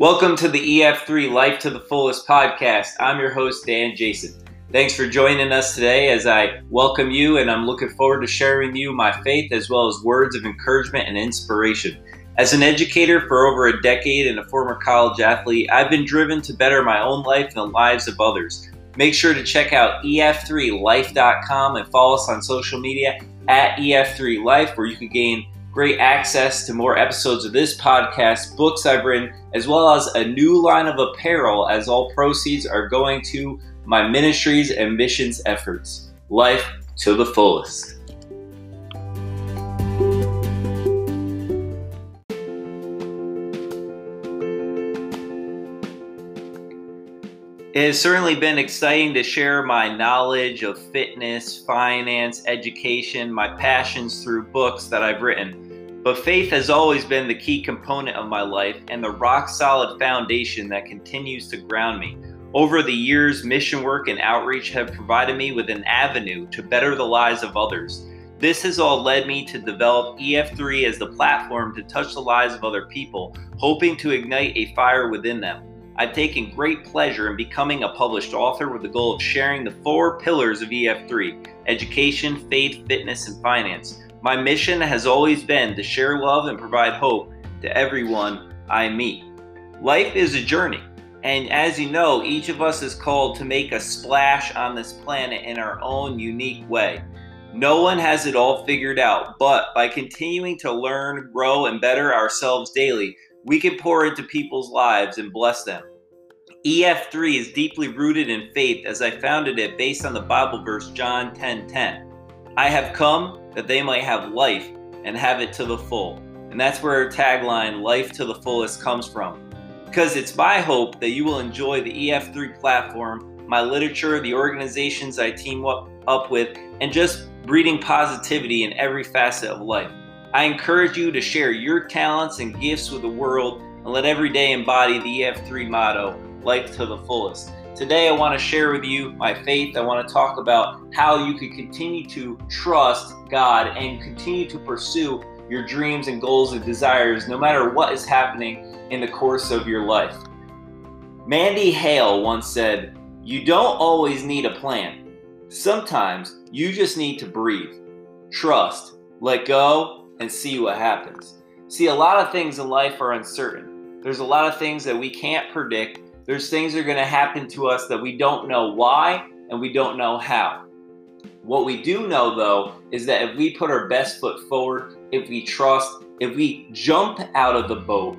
Welcome to the EF3 Life to the Fullest podcast. I'm your host, Dan Jason. Thanks for joining us today as I welcome you, and I'm looking forward to sharing you my faith as well as words of encouragement and inspiration. As an educator for over a decade and a former college athlete, I've been driven to better my own life and the lives of others. Make sure to check out ef3life.com and follow us on social media at ef3life, where you can gain great access to more episodes of this podcast, books I've written, as well as a new line of apparel, as all proceeds are going to my ministries and missions efforts. Life to the fullest. It has certainly been exciting to share my knowledge of fitness, finance, education, my passions through books that I've written. But faith has always been the key component of my life and the rock solid foundation that continues to ground me. Over the years, mission work and outreach have provided me with an avenue to better the lives of others. This has all led me to develop EF3 as the platform to touch the lives of other people, hoping to ignite a fire within them. I've taken great pleasure in becoming a published author with the goal of sharing the four pillars of EF3 education, faith, fitness, and finance. My mission has always been to share love and provide hope to everyone I meet. Life is a journey, and as you know, each of us is called to make a splash on this planet in our own unique way. No one has it all figured out, but by continuing to learn, grow, and better ourselves daily, we can pour into people's lives and bless them. EF3 is deeply rooted in faith as I founded it based on the Bible verse John 10:10. 10, 10. I have come that they might have life and have it to the full. And that's where our tagline life to the fullest comes from. Because it's my hope that you will enjoy the EF3 platform, my literature, the organizations I team up, up with, and just breeding positivity in every facet of life. I encourage you to share your talents and gifts with the world and let every day embody the EF3 motto life to the fullest. Today, I want to share with you my faith. I want to talk about how you can continue to trust God and continue to pursue your dreams and goals and desires no matter what is happening in the course of your life. Mandy Hale once said, You don't always need a plan. Sometimes you just need to breathe, trust, let go, and see what happens. See, a lot of things in life are uncertain. There's a lot of things that we can't predict there's things that are going to happen to us that we don't know why and we don't know how. What we do know though is that if we put our best foot forward, if we trust, if we jump out of the boat,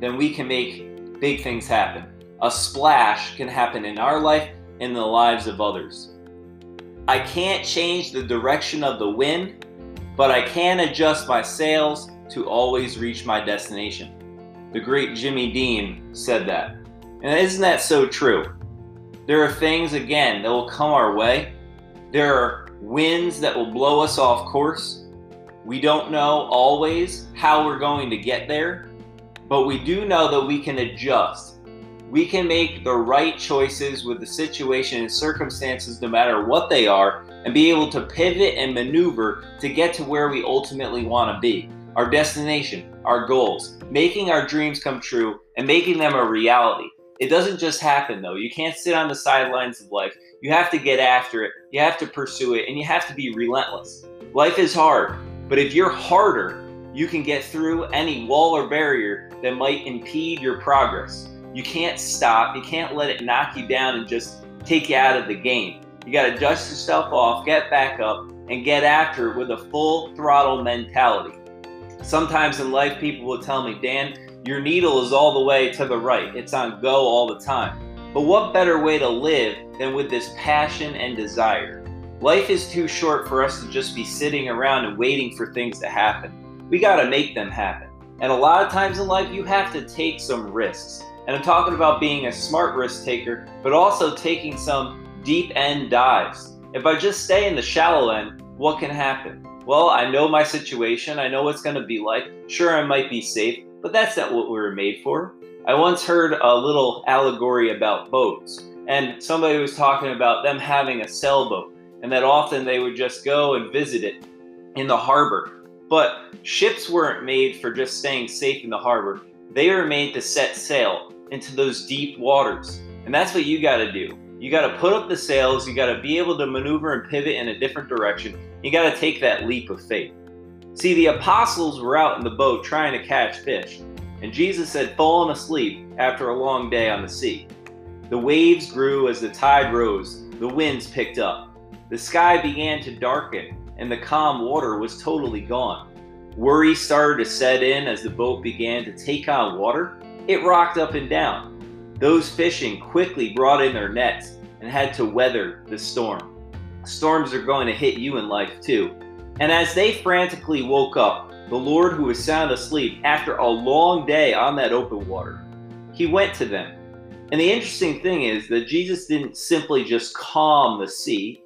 then we can make big things happen. A splash can happen in our life and the lives of others. I can't change the direction of the wind, but I can adjust my sails to always reach my destination. The great Jimmy Dean said that. And isn't that so true? There are things, again, that will come our way. There are winds that will blow us off course. We don't know always how we're going to get there, but we do know that we can adjust. We can make the right choices with the situation and circumstances, no matter what they are, and be able to pivot and maneuver to get to where we ultimately want to be our destination, our goals, making our dreams come true, and making them a reality. It doesn't just happen though. You can't sit on the sidelines of life. You have to get after it. You have to pursue it and you have to be relentless. Life is hard, but if you're harder, you can get through any wall or barrier that might impede your progress. You can't stop. You can't let it knock you down and just take you out of the game. You got to dust yourself off, get back up, and get after it with a full throttle mentality. Sometimes in life, people will tell me, Dan, your needle is all the way to the right, it's on go all the time. But what better way to live than with this passion and desire? Life is too short for us to just be sitting around and waiting for things to happen. We got to make them happen. And a lot of times in life, you have to take some risks. And I'm talking about being a smart risk taker, but also taking some deep end dives. If I just stay in the shallow end, what can happen? Well, I know my situation. I know what's to be like. Sure, I might be safe, but that's not what we were made for. I once heard a little allegory about boats, and somebody was talking about them having a sailboat, and that often they would just go and visit it in the harbor. But ships weren't made for just staying safe in the harbor. they were made to set sail into those deep waters. And that's what you got to do. You got to put up the sails, you got to be able to maneuver and pivot in a different direction. You got to take that leap of faith. See, the apostles were out in the boat trying to catch fish, and Jesus had fallen asleep after a long day on the sea. The waves grew as the tide rose, the winds picked up. The sky began to darken, and the calm water was totally gone. Worry started to set in as the boat began to take on water. It rocked up and down. Those fishing quickly brought in their nets and had to weather the storm. Storms are going to hit you in life too. And as they frantically woke up, the Lord, who was sound asleep after a long day on that open water, he went to them. And the interesting thing is that Jesus didn't simply just calm the sea.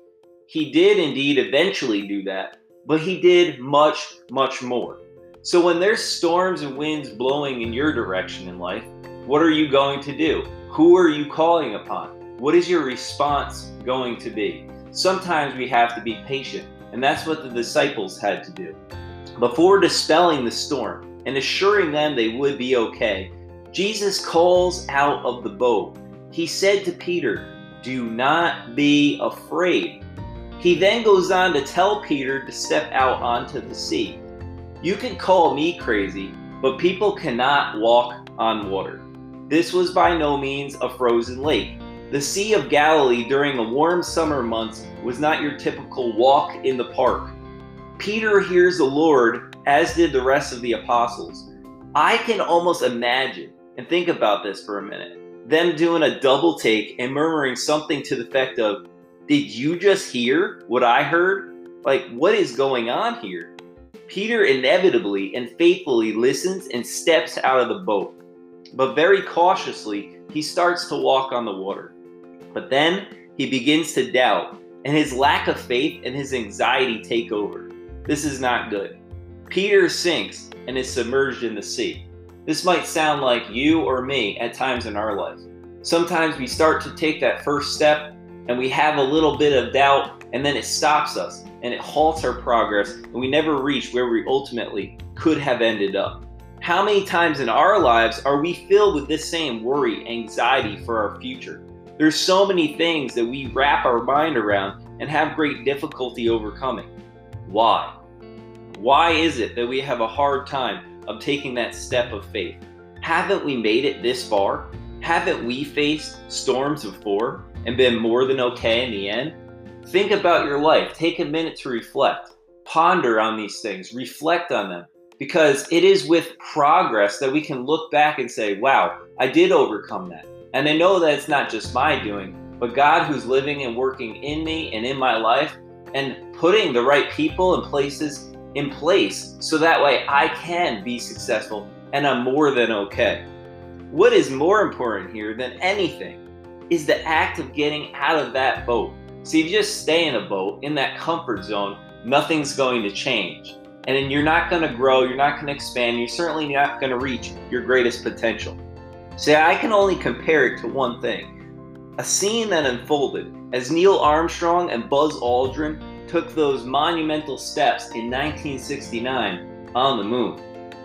He did indeed eventually do that, but he did much, much more. So when there's storms and winds blowing in your direction in life, what are you going to do? Who are you calling upon? What is your response going to be? Sometimes we have to be patient, and that's what the disciples had to do. Before dispelling the storm and assuring them they would be okay, Jesus calls out of the boat. He said to Peter, Do not be afraid. He then goes on to tell Peter to step out onto the sea. You can call me crazy, but people cannot walk on water. This was by no means a frozen lake. The Sea of Galilee during the warm summer months was not your typical walk in the park. Peter hears the Lord, as did the rest of the apostles. I can almost imagine, and think about this for a minute, them doing a double take and murmuring something to the effect of, Did you just hear what I heard? Like, what is going on here? Peter inevitably and faithfully listens and steps out of the boat but very cautiously, he starts to walk on the water. But then he begins to doubt, and his lack of faith and his anxiety take over. This is not good. Peter sinks and is submerged in the sea. This might sound like you or me at times in our life. Sometimes we start to take that first step and we have a little bit of doubt, and then it stops us and it halts our progress, and we never reach where we ultimately could have ended up. How many times in our lives are we filled with this same worry, anxiety for our future? There's so many things that we wrap our mind around and have great difficulty overcoming. Why? Why is it that we have a hard time of taking that step of faith? Haven't we made it this far? Haven't we faced storms before and been more than okay in the end? Think about your life. Take a minute to reflect. Ponder on these things. Reflect on them because it is with progress that we can look back and say, wow, I did overcome that. And I know that it's not just my doing, but God who's living and working in me and in my life and putting the right people and places in place so that way I can be successful and I'm more than okay. What is more important here than anything is the act of getting out of that boat. See, if you just stay in a boat in that comfort zone, nothing's going to change and then you're not going to grow, you're not going to expand, you're certainly not going to reach your greatest potential. See, I can only compare it to one thing a scene that unfolded as Neil Armstrong and Buzz Aldrin took those monumental steps in 1969 on the moon.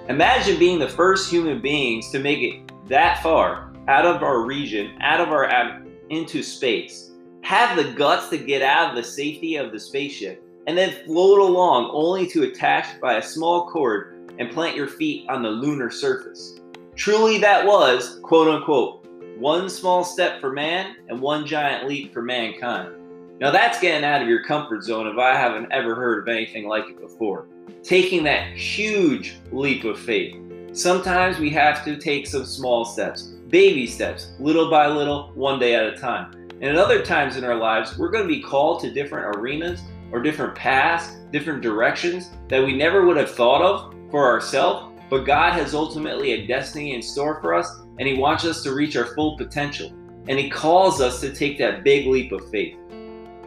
Imagine being the first human beings to make it that far out of our region, out of our um, into space. Have the guts to get out of the safety of the spaceship and then float along only to attach by a small cord and plant your feet on the lunar surface. Truly, that was, quote unquote, one small step for man and one giant leap for mankind. Now, that's getting out of your comfort zone if I haven't ever heard of anything like it before. Taking that huge leap of faith. Sometimes we have to take some small steps, baby steps, little by little, one day at a time. And at other times in our lives, we're going to be called to different arenas or different paths, different directions that we never would have thought of for ourselves. But God has ultimately a destiny in store for us, and He wants us to reach our full potential. And He calls us to take that big leap of faith.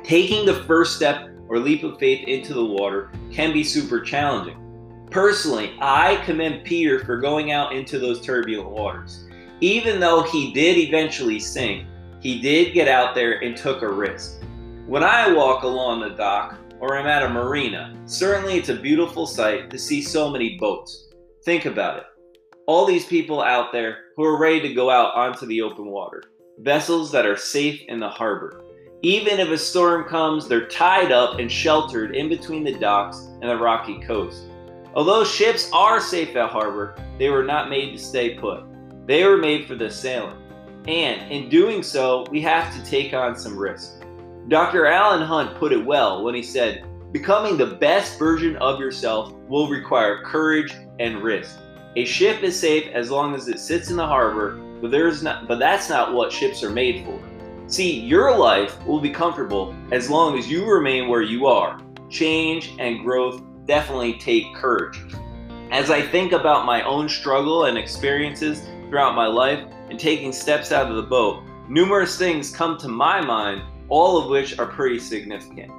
Taking the first step or leap of faith into the water can be super challenging. Personally, I commend Peter for going out into those turbulent waters. Even though he did eventually sink, he did get out there and took a risk. When I walk along the dock or I'm at a marina, certainly it's a beautiful sight to see so many boats. Think about it. All these people out there who are ready to go out onto the open water, vessels that are safe in the harbor. Even if a storm comes, they're tied up and sheltered in between the docks and the rocky coast. Although ships are safe at harbor, they were not made to stay put. They were made for the sailing. And in doing so, we have to take on some risk. Dr. Alan Hunt put it well when he said, Becoming the best version of yourself will require courage and risk. A ship is safe as long as it sits in the harbor, but there's not but that's not what ships are made for. See, your life will be comfortable as long as you remain where you are. Change and growth definitely take courage. As I think about my own struggle and experiences throughout my life and taking steps out of the boat, numerous things come to my mind, all of which are pretty significant.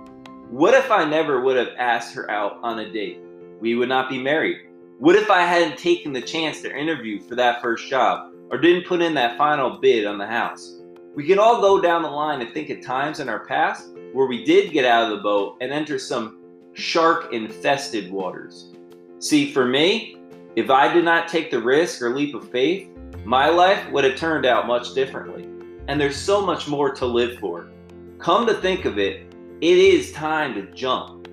What if I never would have asked her out on a date? We would not be married. What if I hadn't taken the chance to interview for that first job or didn't put in that final bid on the house? We can all go down the line and think of times in our past where we did get out of the boat and enter some shark infested waters. See, for me, if I did not take the risk or leap of faith, my life would have turned out much differently. And there's so much more to live for. Come to think of it, it is time to jump.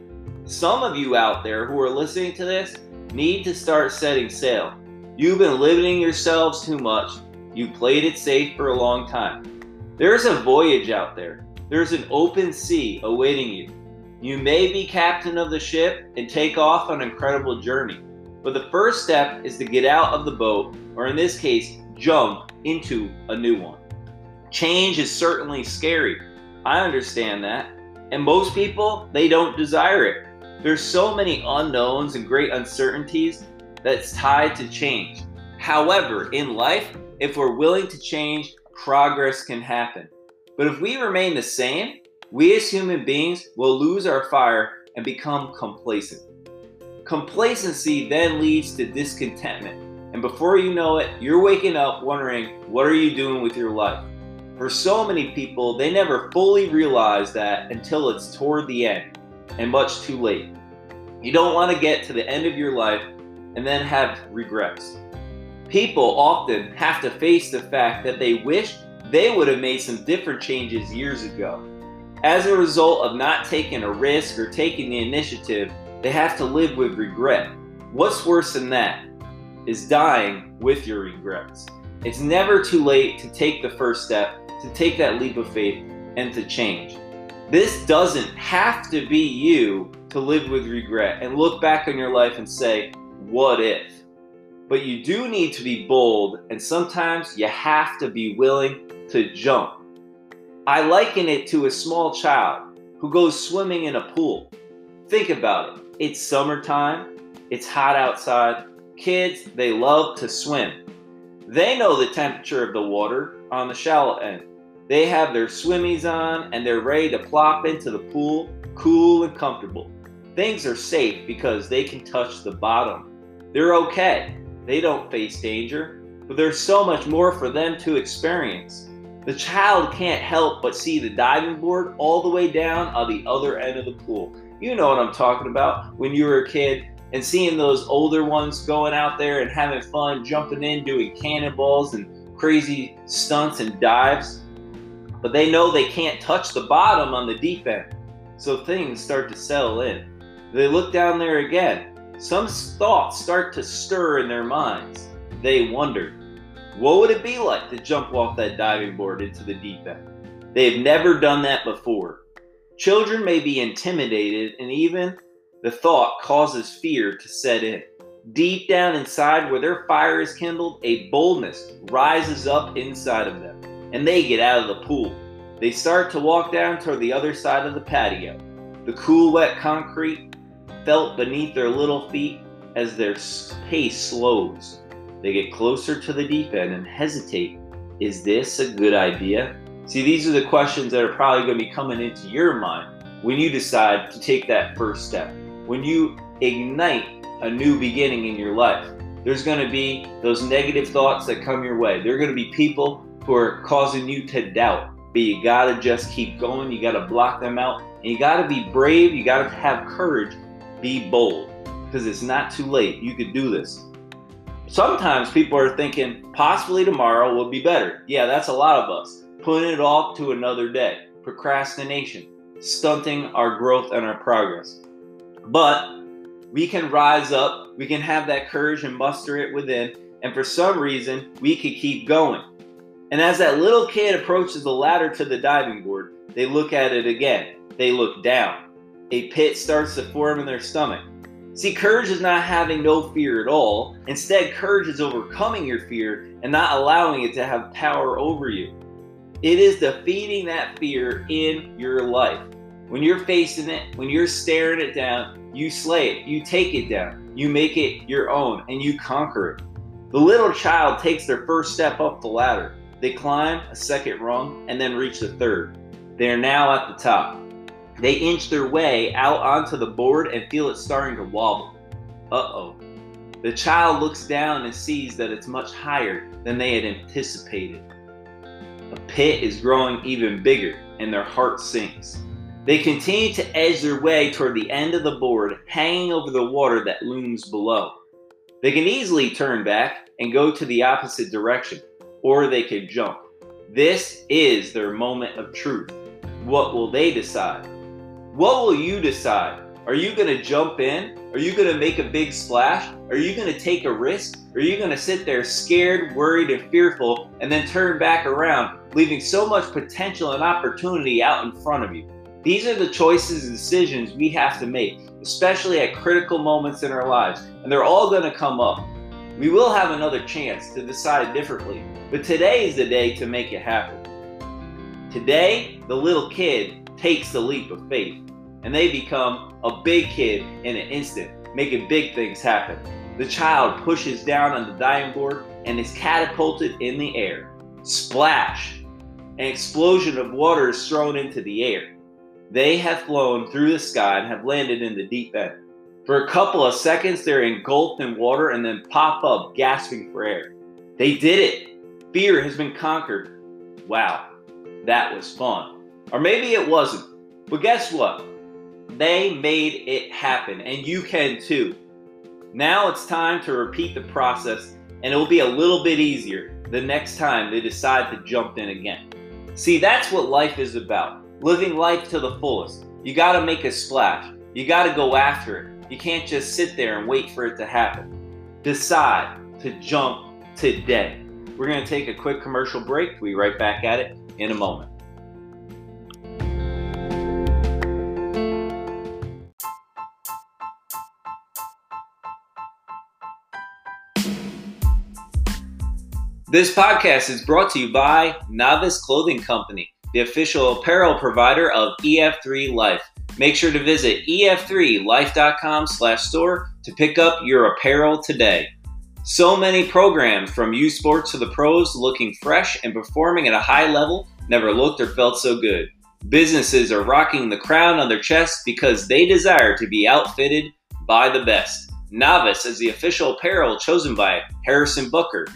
Some of you out there who are listening to this need to start setting sail. You've been limiting yourselves too much. You played it safe for a long time. There's a voyage out there. There's an open sea awaiting you. You may be captain of the ship and take off on an incredible journey. But the first step is to get out of the boat, or in this case, jump into a new one. Change is certainly scary. I understand that. And most people, they don't desire it. There's so many unknowns and great uncertainties that's tied to change. However, in life, if we're willing to change, progress can happen. But if we remain the same, we as human beings will lose our fire and become complacent. Complacency then leads to discontentment. And before you know it, you're waking up wondering, what are you doing with your life? For so many people, they never fully realize that until it's toward the end and much too late. You don't want to get to the end of your life and then have regrets. People often have to face the fact that they wish they would have made some different changes years ago. As a result of not taking a risk or taking the initiative, they have to live with regret. What's worse than that is dying with your regrets. It's never too late to take the first step, to take that leap of faith, and to change. This doesn't have to be you to live with regret and look back on your life and say, What if? But you do need to be bold, and sometimes you have to be willing to jump I liken it to a small child who goes swimming in a pool. Think about it. It's summertime, it's hot outside. Kids, they love to swim. They know the temperature of the water on the shallow end. They have their swimmies on and they're ready to plop into the pool, cool and comfortable. Things are safe because they can touch the bottom. They're okay. They don't face danger, but there's so much more for them to experience. The child can't help but see the diving board all the way down on the other end of the pool. You know what I'm talking about when you were a kid and seeing those older ones going out there and having fun, jumping in, doing cannonballs and crazy stunts and dives. But they know they can't touch the bottom on the deep end. So things start to settle in. They look down there again. Some thoughts start to stir in their minds. They wonder, what would it be like to jump off that diving board into the deep end? They've never done that before. Children may be intimidated, and even the thought causes fear to set in. Deep down inside, where their fire is kindled, a boldness rises up inside of them, and they get out of the pool. They start to walk down toward the other side of the patio. The cool, wet concrete felt beneath their little feet as their pace slows. They get closer to the deep end and hesitate. Is this a good idea? See, these are the questions that are probably going to be coming into your mind when you decide to take that first step. When you ignite a new beginning in your life, there's going to be those negative thoughts that come your way. There are going to be people who are causing you to doubt, but you got to just keep going. You got to block them out. And you got to be brave. You got to have courage. Be bold because it's not too late. You could do this. Sometimes people are thinking possibly tomorrow will be better. Yeah, that's a lot of us. Putting it off to another day. Procrastination, stunting our growth and our progress. But we can rise up, we can have that courage and muster it within, and for some reason, we could keep going. And as that little kid approaches the ladder to the diving board, they look at it again. They look down. A pit starts to form in their stomach. See, courage is not having no fear at all. Instead, courage is overcoming your fear and not allowing it to have power over you. It is defeating that fear in your life. When you're facing it, when you're staring it down, you slay it, you take it down, you make it your own, and you conquer it. The little child takes their first step up the ladder. They climb a second rung and then reach the third. They are now at the top. They inch their way out onto the board and feel it starting to wobble. Uh oh. The child looks down and sees that it's much higher than they had anticipated. The pit is growing even bigger and their heart sinks. They continue to edge their way toward the end of the board, hanging over the water that looms below. They can easily turn back and go to the opposite direction, or they could jump. This is their moment of truth. What will they decide? What will you decide? Are you going to jump in? Are you going to make a big splash? Are you going to take a risk? Are you going to sit there scared, worried, and fearful and then turn back around, leaving so much potential and opportunity out in front of you? These are the choices and decisions we have to make, especially at critical moments in our lives, and they're all going to come up. We will have another chance to decide differently, but today is the day to make it happen. Today, the little kid takes the leap of faith, and they become a big kid in an instant, making big things happen. The child pushes down on the diving board and is catapulted in the air. Splash! An explosion of water is thrown into the air. They have flown through the sky and have landed in the deep end. For a couple of seconds, they're engulfed in water and then pop up, gasping for air. They did it! Fear has been conquered. Wow, that was fun. Or maybe it wasn't. But guess what? They made it happen, and you can too. Now it's time to repeat the process, and it will be a little bit easier the next time they decide to jump in again. See, that's what life is about living life to the fullest. You got to make a splash. You got to go after it. You can't just sit there and wait for it to happen. Decide to jump today. We're going to take a quick commercial break. We'll be right back at it in a moment. This podcast is brought to you by Novice Clothing Company the official apparel provider of EF3 Life. Make sure to visit ef3life.com slash store to pick up your apparel today. So many programs from U Sports to the pros looking fresh and performing at a high level never looked or felt so good. Businesses are rocking the crown on their chests because they desire to be outfitted by the best. Novice is the official apparel chosen by Harrison Butker,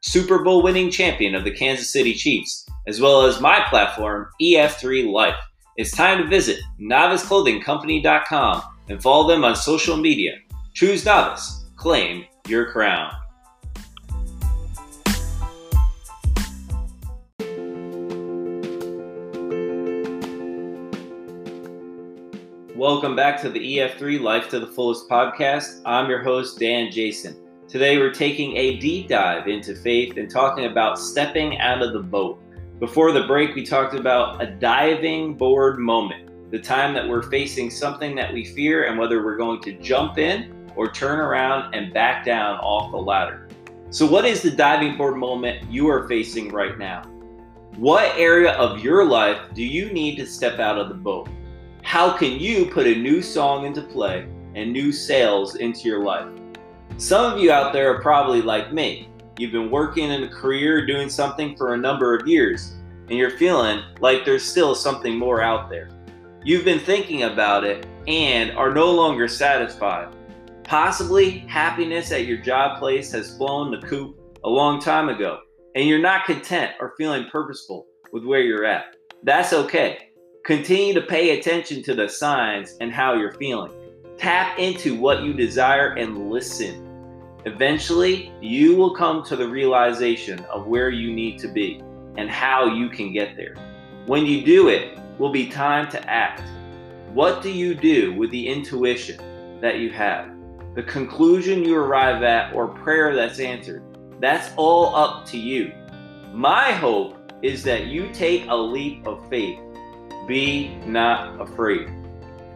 Super Bowl winning champion of the Kansas City Chiefs as well as my platform, EF3 Life. It's time to visit noviceclothingcompany.com and follow them on social media. Choose Novice, claim your crown. Welcome back to the EF3 Life to the Fullest podcast. I'm your host, Dan Jason. Today we're taking a deep dive into faith and talking about stepping out of the boat. Before the break, we talked about a diving board moment, the time that we're facing something that we fear and whether we're going to jump in or turn around and back down off the ladder. So, what is the diving board moment you are facing right now? What area of your life do you need to step out of the boat? How can you put a new song into play and new sails into your life? Some of you out there are probably like me. You've been working in a career doing something for a number of years, and you're feeling like there's still something more out there. You've been thinking about it and are no longer satisfied. Possibly happiness at your job place has flown the coop a long time ago, and you're not content or feeling purposeful with where you're at. That's okay. Continue to pay attention to the signs and how you're feeling. Tap into what you desire and listen Eventually, you will come to the realization of where you need to be and how you can get there. When you do it, will be time to act. What do you do with the intuition that you have? The conclusion you arrive at or prayer that's answered? That's all up to you. My hope is that you take a leap of faith. Be not afraid.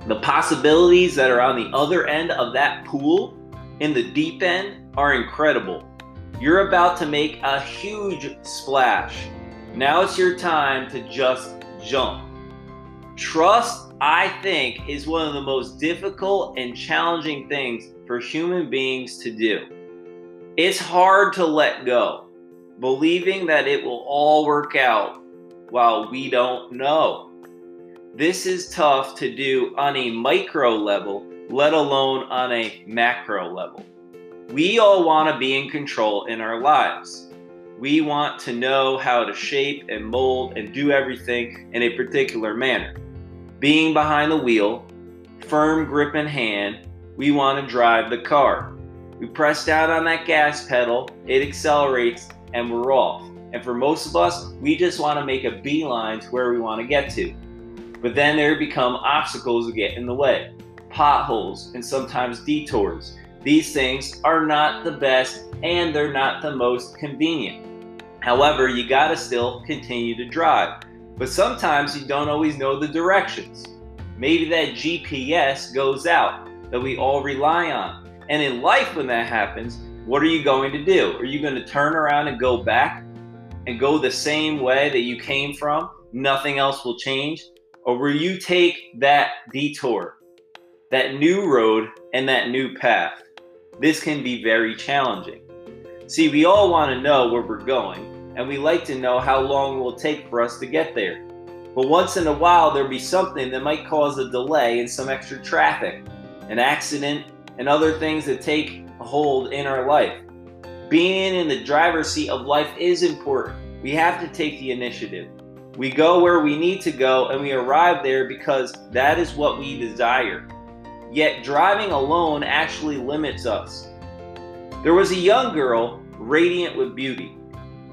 The possibilities that are on the other end of that pool in the deep end are incredible. You're about to make a huge splash. Now it's your time to just jump. Trust, I think, is one of the most difficult and challenging things for human beings to do. It's hard to let go, believing that it will all work out while we don't know. This is tough to do on a micro level, let alone on a macro level. We all want to be in control in our lives. We want to know how to shape and mold and do everything in a particular manner. Being behind the wheel, firm grip in hand, we want to drive the car. We press down on that gas pedal, it accelerates, and we're off. And for most of us, we just want to make a beeline to where we want to get to. But then there become obstacles that get in the way potholes and sometimes detours. These things are not the best and they're not the most convenient. However, you gotta still continue to drive. But sometimes you don't always know the directions. Maybe that GPS goes out that we all rely on. And in life, when that happens, what are you going to do? Are you going to turn around and go back and go the same way that you came from? Nothing else will change? Or will you take that detour, that new road, and that new path? This can be very challenging. See, we all want to know where we're going, and we like to know how long it will take for us to get there. But once in a while, there'll be something that might cause a delay and some extra traffic, an accident, and other things that take hold in our life. Being in the driver's seat of life is important. We have to take the initiative. We go where we need to go and we arrive there because that is what we desire. Yet driving alone actually limits us. There was a young girl, radiant with beauty.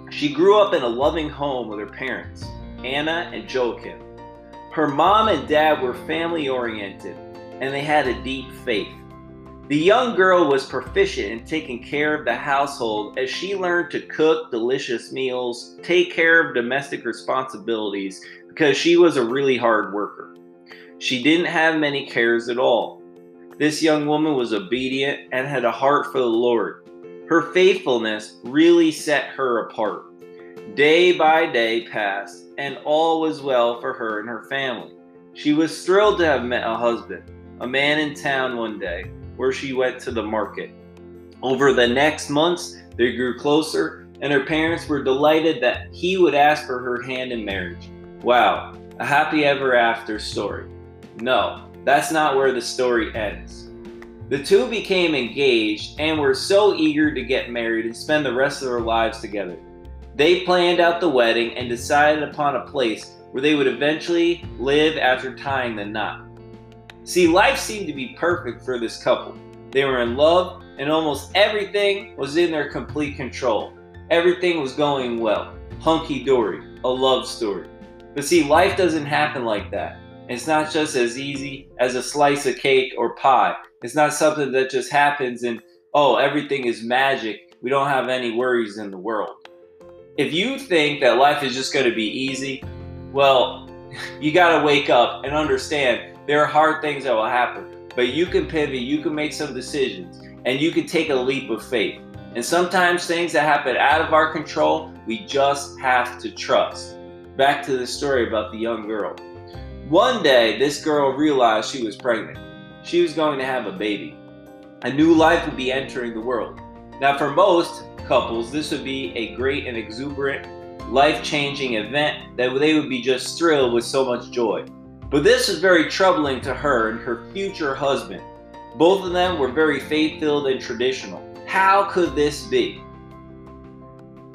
She grew up in a loving home with her parents, Anna and Joachim. Her mom and dad were family oriented and they had a deep faith. The young girl was proficient in taking care of the household as she learned to cook delicious meals, take care of domestic responsibilities, because she was a really hard worker. She didn't have many cares at all. This young woman was obedient and had a heart for the Lord. Her faithfulness really set her apart. Day by day passed, and all was well for her and her family. She was thrilled to have met a husband, a man in town one day where she went to the market. Over the next months, they grew closer, and her parents were delighted that he would ask for her hand in marriage. Wow, a happy ever after story. No, that's not where the story ends. The two became engaged and were so eager to get married and spend the rest of their lives together. They planned out the wedding and decided upon a place where they would eventually live after tying the knot. See, life seemed to be perfect for this couple. They were in love, and almost everything was in their complete control. Everything was going well. Hunky dory, a love story. But see, life doesn't happen like that. It's not just as easy as a slice of cake or pie. It's not something that just happens and, oh, everything is magic. We don't have any worries in the world. If you think that life is just going to be easy, well, you got to wake up and understand there are hard things that will happen, but you can pivot, you can make some decisions, and you can take a leap of faith. And sometimes things that happen out of our control, we just have to trust. Back to the story about the young girl. One day, this girl realized she was pregnant. She was going to have a baby. A new life would be entering the world. Now, for most couples, this would be a great and exuberant, life changing event that they would be just thrilled with so much joy. But this was very troubling to her and her future husband. Both of them were very faith filled and traditional. How could this be?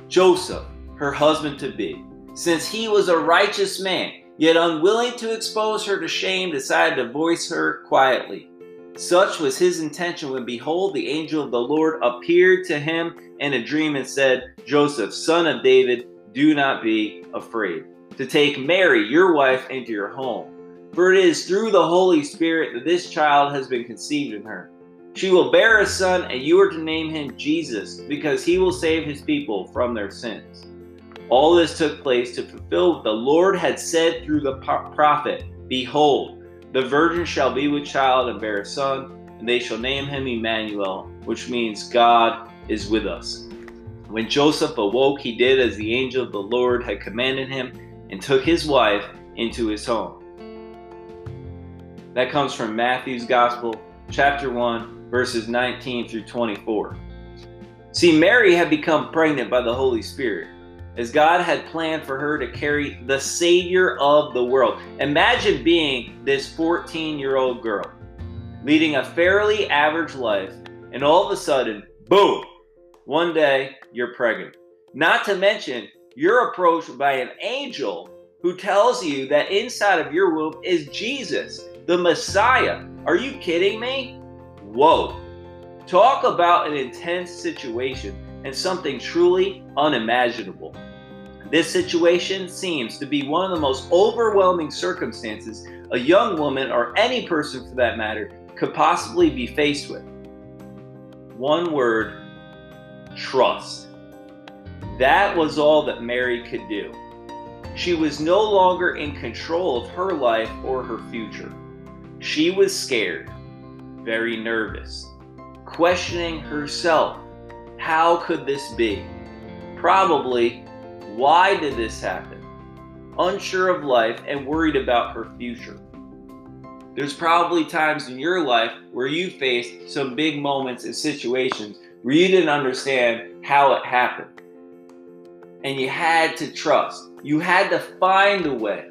Joseph, her husband to be, since he was a righteous man, yet unwilling to expose her to shame, decided to voice her quietly. Such was his intention when, behold, the angel of the Lord appeared to him in a dream and said, Joseph, son of David, do not be afraid to take Mary, your wife, into your home. For it is through the Holy Spirit that this child has been conceived in her. She will bear a son, and you are to name him Jesus, because he will save his people from their sins. All this took place to fulfill what the Lord had said through the prophet Behold, the virgin shall be with child and bear a son, and they shall name him Emmanuel, which means God is with us. When Joseph awoke, he did as the angel of the Lord had commanded him and took his wife into his home. That comes from Matthew's Gospel, chapter 1, verses 19 through 24. See, Mary had become pregnant by the Holy Spirit as God had planned for her to carry the Savior of the world. Imagine being this 14 year old girl, leading a fairly average life, and all of a sudden, boom, one day you're pregnant. Not to mention, you're approached by an angel who tells you that inside of your womb is Jesus, the Messiah. Are you kidding me? Whoa. Talk about an intense situation and something truly unimaginable. This situation seems to be one of the most overwhelming circumstances a young woman, or any person for that matter, could possibly be faced with. One word trust. That was all that Mary could do. She was no longer in control of her life or her future. She was scared, very nervous, questioning herself. How could this be? Probably why did this happen? Unsure of life and worried about her future. There's probably times in your life where you faced some big moments and situations where you didn't understand how it happened. And you had to trust. You had to find a way.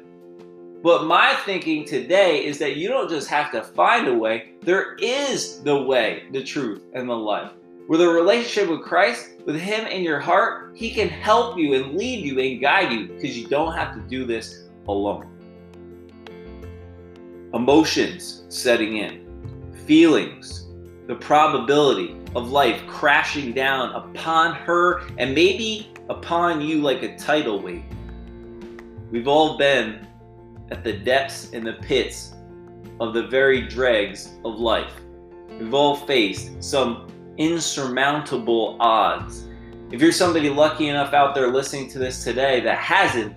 But my thinking today is that you don't just have to find a way, there is the way, the truth, and the life. With a relationship with Christ, with Him in your heart, He can help you and lead you and guide you because you don't have to do this alone. Emotions setting in, feelings, the probability of life crashing down upon her and maybe upon you like a tidal wave. We've all been at the depths and the pits of the very dregs of life. We've all faced some insurmountable odds. If you're somebody lucky enough out there listening to this today that hasn't,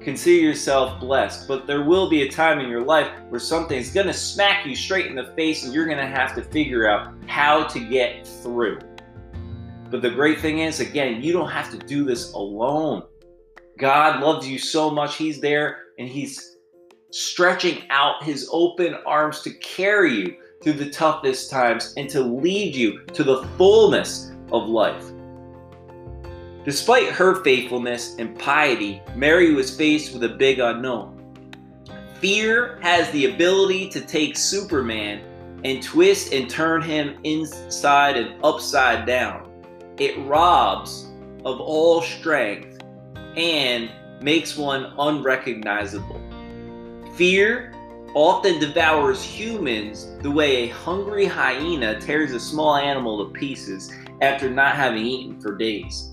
consider yourself blessed. But there will be a time in your life where something's going to smack you straight in the face and you're going to have to figure out how to get through. But the great thing is, again, you don't have to do this alone. God loves you so much, He's there and He's stretching out His open arms to carry you through the toughest times and to lead you to the fullness of life. Despite her faithfulness and piety, Mary was faced with a big unknown. Fear has the ability to take Superman and twist and turn him inside and upside down. It robs of all strength and makes one unrecognizable. Fear often devours humans the way a hungry hyena tears a small animal to pieces after not having eaten for days.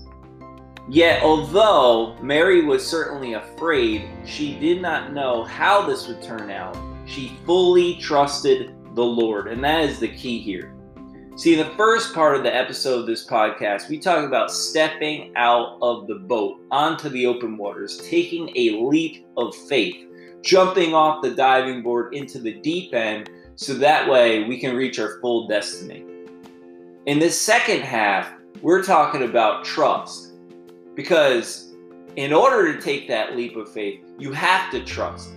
Yet, although Mary was certainly afraid, she did not know how this would turn out. She fully trusted the Lord, and that is the key here. See, in the first part of the episode of this podcast, we talk about stepping out of the boat onto the open waters, taking a leap of faith jumping off the diving board into the deep end so that way we can reach our full destiny. In this second half, we're talking about trust because in order to take that leap of faith, you have to trust.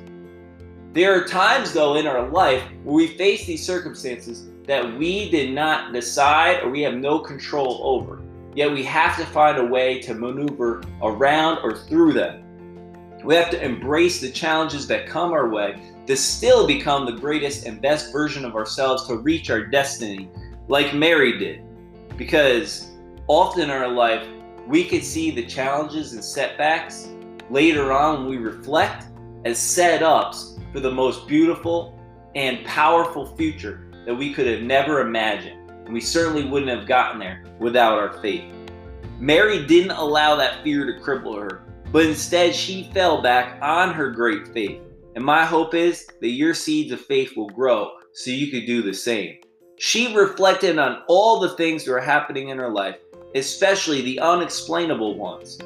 There are times, though, in our life where we face these circumstances that we did not decide or we have no control over. Yet we have to find a way to maneuver around or through them. We have to embrace the challenges that come our way to still become the greatest and best version of ourselves to reach our destiny, like Mary did. Because often in our life, we could see the challenges and setbacks later on when we reflect as setups for the most beautiful and powerful future that we could have never imagined. And we certainly wouldn't have gotten there without our faith. Mary didn't allow that fear to cripple her, but instead she fell back on her great faith. And my hope is that your seeds of faith will grow so you could do the same. She reflected on all the things that were happening in her life, especially the unexplainable ones.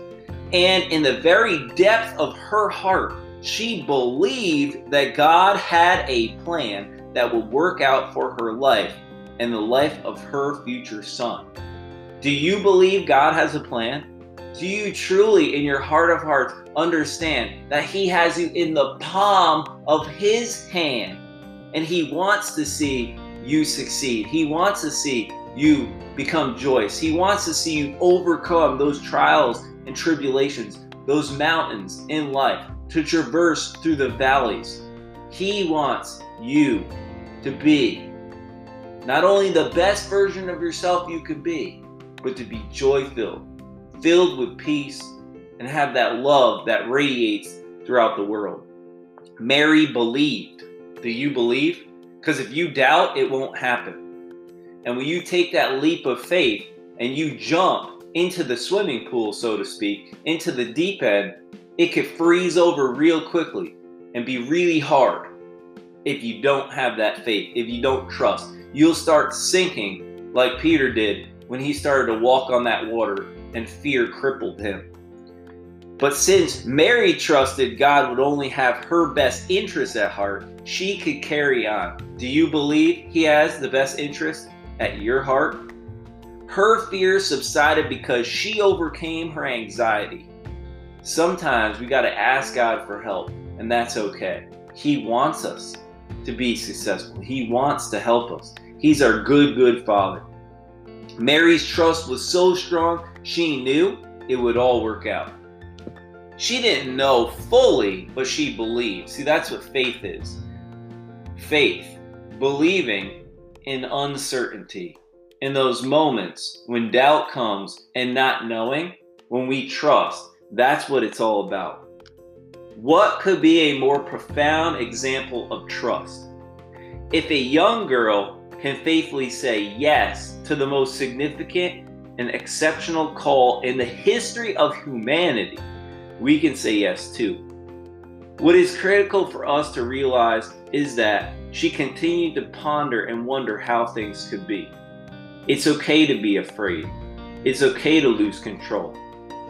And in the very depth of her heart, she believed that God had a plan that would work out for her life and the life of her future son. Do you believe God has a plan? Do you truly, in your heart of hearts, understand that He has you in the palm of His hand and He wants to see you succeed? He wants to see you become joyous. He wants to see you overcome those trials and tribulations, those mountains in life, to traverse through the valleys. He wants you to be not only the best version of yourself you could be, but to be joy filled, filled with peace, and have that love that radiates throughout the world. Mary believed. Do you believe? Because if you doubt, it won't happen. And when you take that leap of faith and you jump into the swimming pool, so to speak, into the deep end, it could freeze over real quickly and be really hard if you don't have that faith, if you don't trust. You'll start sinking like Peter did when he started to walk on that water and fear crippled him. But since Mary trusted God would only have her best interests at heart, she could carry on. Do you believe He has the best interest at your heart? Her fear subsided because she overcame her anxiety. Sometimes we got to ask God for help, and that's okay. He wants us to be successful, He wants to help us. He's our good, good Father. Mary's trust was so strong, she knew it would all work out. She didn't know fully, but she believed. See, that's what faith is faith, believing in uncertainty. In those moments when doubt comes and not knowing, when we trust, that's what it's all about. What could be a more profound example of trust? If a young girl can faithfully say yes to the most significant and exceptional call in the history of humanity, we can say yes too. What is critical for us to realize is that she continued to ponder and wonder how things could be. It's okay to be afraid. It's okay to lose control.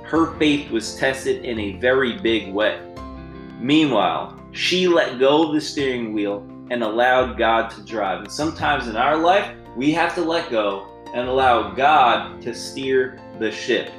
Her faith was tested in a very big way. Meanwhile, she let go of the steering wheel and allowed God to drive. And sometimes in our life, we have to let go and allow God to steer the ship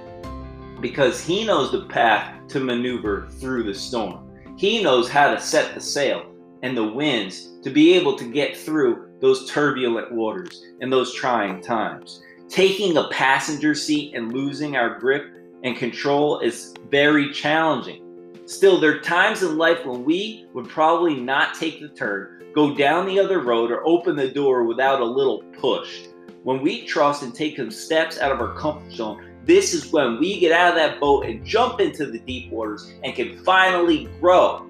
because He knows the path to maneuver through the storm. He knows how to set the sail and the winds to be able to get through those turbulent waters and those trying times. Taking a passenger seat and losing our grip and control is very challenging. Still, there are times in life when we would probably not take the turn, go down the other road, or open the door without a little push. When we trust and take some steps out of our comfort zone, this is when we get out of that boat and jump into the deep waters and can finally grow.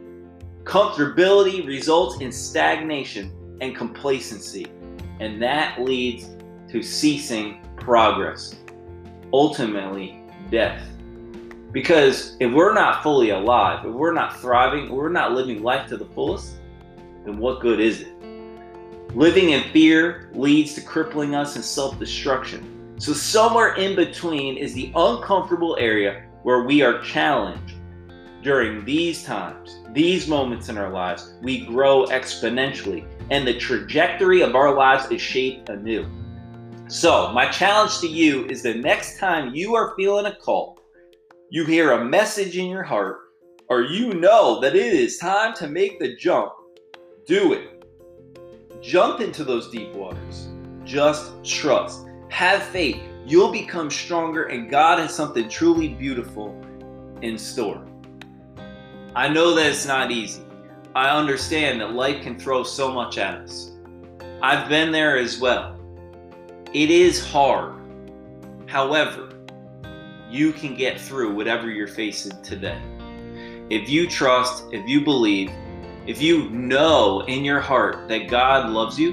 Comfortability results in stagnation and complacency, and that leads to ceasing progress, ultimately, death. Because if we're not fully alive, if we're not thriving, if we're not living life to the fullest, then what good is it? Living in fear leads to crippling us and self destruction. So, somewhere in between is the uncomfortable area where we are challenged. During these times, these moments in our lives, we grow exponentially and the trajectory of our lives is shaped anew. So, my challenge to you is the next time you are feeling a call, you hear a message in your heart, or you know that it is time to make the jump, do it. Jump into those deep waters. Just trust. Have faith. You'll become stronger, and God has something truly beautiful in store. I know that it's not easy. I understand that life can throw so much at us. I've been there as well. It is hard. However, you can get through whatever you're facing today. If you trust, if you believe, if you know in your heart that God loves you,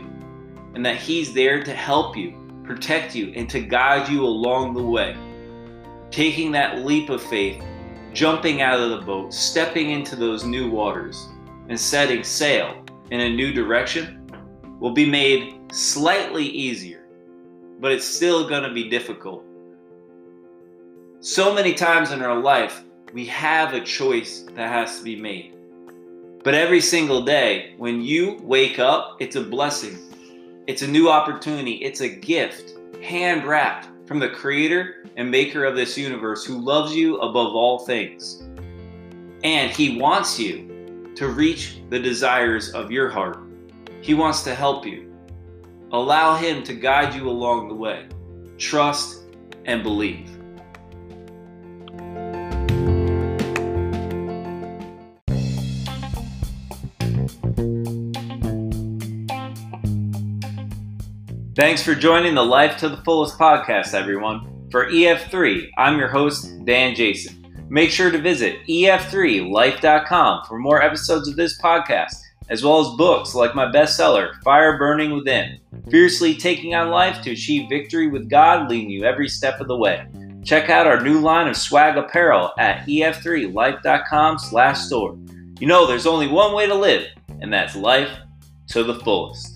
and that He's there to help you, protect you, and to guide you along the way. Taking that leap of faith, jumping out of the boat, stepping into those new waters, and setting sail in a new direction will be made slightly easier, but it's still going to be difficult. So many times in our life, we have a choice that has to be made. But every single day, when you wake up, it's a blessing. It's a new opportunity. It's a gift, hand wrapped from the creator and maker of this universe who loves you above all things. And he wants you to reach the desires of your heart. He wants to help you. Allow him to guide you along the way. Trust and believe. Thanks for joining the Life to the Fullest podcast, everyone. For EF3, I'm your host, Dan Jason. Make sure to visit ef3life.com for more episodes of this podcast, as well as books like my bestseller, Fire Burning Within, Fiercely Taking on Life to Achieve Victory with God, leading you every step of the way. Check out our new line of swag apparel at ef3life.com slash store. You know there's only one way to live, and that's life to the fullest.